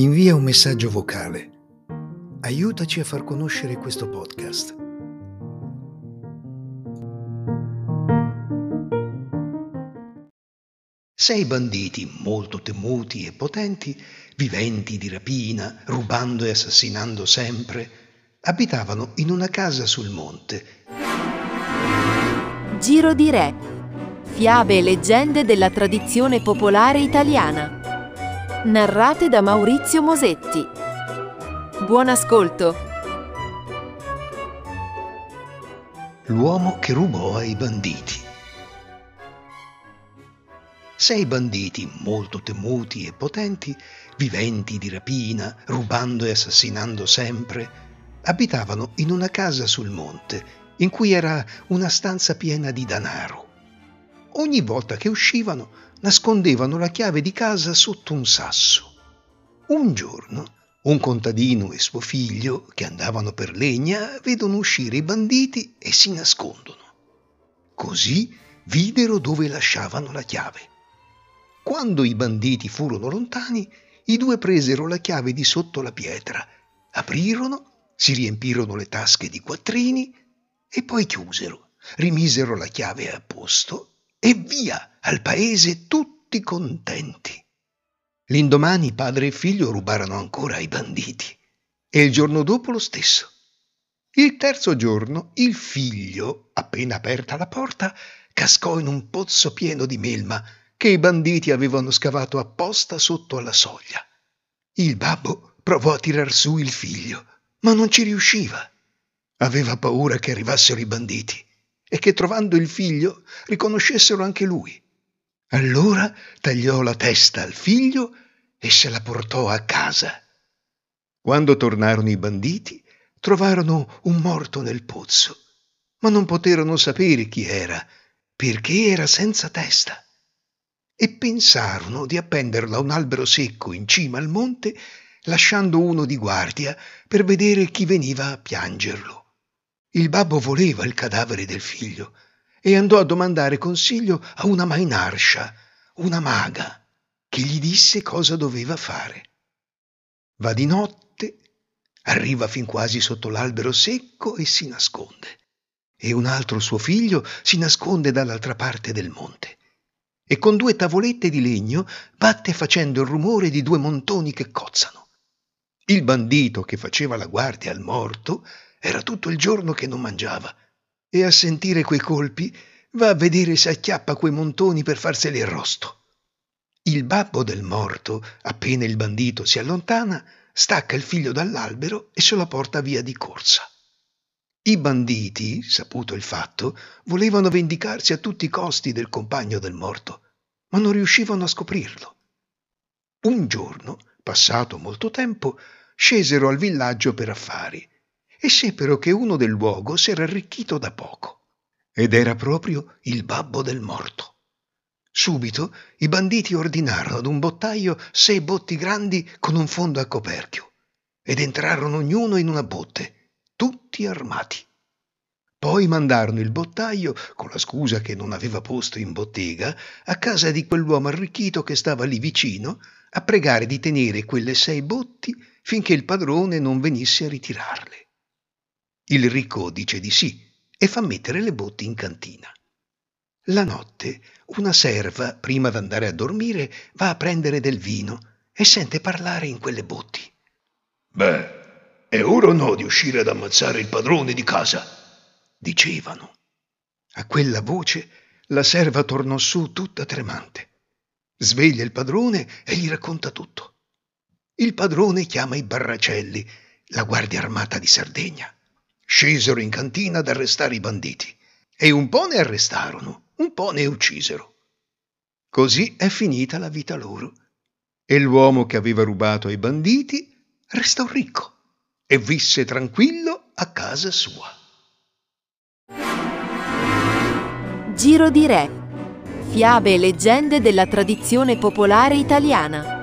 Invia un messaggio vocale. Aiutaci a far conoscere questo podcast. Sei banditi molto temuti e potenti, viventi di rapina, rubando e assassinando sempre, abitavano in una casa sul monte. Giro di Re. Fiabe e leggende della tradizione popolare italiana narrate da Maurizio Mosetti. Buon ascolto! L'uomo che rubò ai banditi. Sei banditi molto temuti e potenti, viventi di rapina, rubando e assassinando sempre, abitavano in una casa sul monte, in cui era una stanza piena di danaro. Ogni volta che uscivano nascondevano la chiave di casa sotto un sasso. Un giorno un contadino e suo figlio, che andavano per legna, vedono uscire i banditi e si nascondono. Così videro dove lasciavano la chiave. Quando i banditi furono lontani, i due presero la chiave di sotto la pietra, aprirono, si riempirono le tasche di quattrini e poi chiusero, rimisero la chiave a posto e via al paese tutti contenti. L'indomani padre e figlio rubarono ancora ai banditi e il giorno dopo lo stesso. Il terzo giorno il figlio, appena aperta la porta, cascò in un pozzo pieno di melma che i banditi avevano scavato apposta sotto alla soglia. Il babbo provò a tirar su il figlio, ma non ci riusciva. Aveva paura che arrivassero i banditi e che trovando il figlio riconoscessero anche lui. Allora tagliò la testa al figlio e se la portò a casa. Quando tornarono i banditi, trovarono un morto nel pozzo, ma non poterono sapere chi era, perché era senza testa. E pensarono di appenderlo a un albero secco in cima al monte, lasciando uno di guardia per vedere chi veniva a piangerlo. Il babbo voleva il cadavere del figlio e andò a domandare consiglio a una mainarscia, una maga, che gli disse cosa doveva fare. Va di notte, arriva fin quasi sotto l'albero secco e si nasconde. E un altro suo figlio si nasconde dall'altra parte del monte. E con due tavolette di legno batte facendo il rumore di due montoni che cozzano. Il bandito che faceva la guardia al morto era tutto il giorno che non mangiava. E a sentire quei colpi va a vedere se acchiappa quei montoni per farseli arrosto. Il babbo del morto, appena il bandito si allontana, stacca il figlio dall'albero e se lo porta via di corsa. I banditi, saputo il fatto, volevano vendicarsi a tutti i costi del compagno del morto, ma non riuscivano a scoprirlo. Un giorno, passato molto tempo, scesero al villaggio per affari e seppero che uno del luogo s'era arricchito da poco. Ed era proprio il babbo del morto. Subito i banditi ordinarono ad un bottaio sei botti grandi con un fondo a coperchio ed entrarono ognuno in una botte, tutti armati. Poi mandarono il bottaio, con la scusa che non aveva posto in bottega, a casa di quell'uomo arricchito che stava lì vicino, a pregare di tenere quelle sei botti finché il padrone non venisse a ritirarle. Il ricco dice di sì e fa mettere le botti in cantina. La notte una serva, prima d'andare a dormire, va a prendere del vino e sente parlare in quelle botti. Beh, è ora o no di uscire ad ammazzare il padrone di casa? dicevano. A quella voce la serva tornò su tutta tremante. Sveglia il padrone e gli racconta tutto. Il padrone chiama i barracelli, la guardia armata di Sardegna scesero in cantina ad arrestare i banditi e un po' ne arrestarono, un po' ne uccisero. Così è finita la vita loro e l'uomo che aveva rubato ai banditi restò ricco e visse tranquillo a casa sua. Giro di Re. Fiabe e leggende della tradizione popolare italiana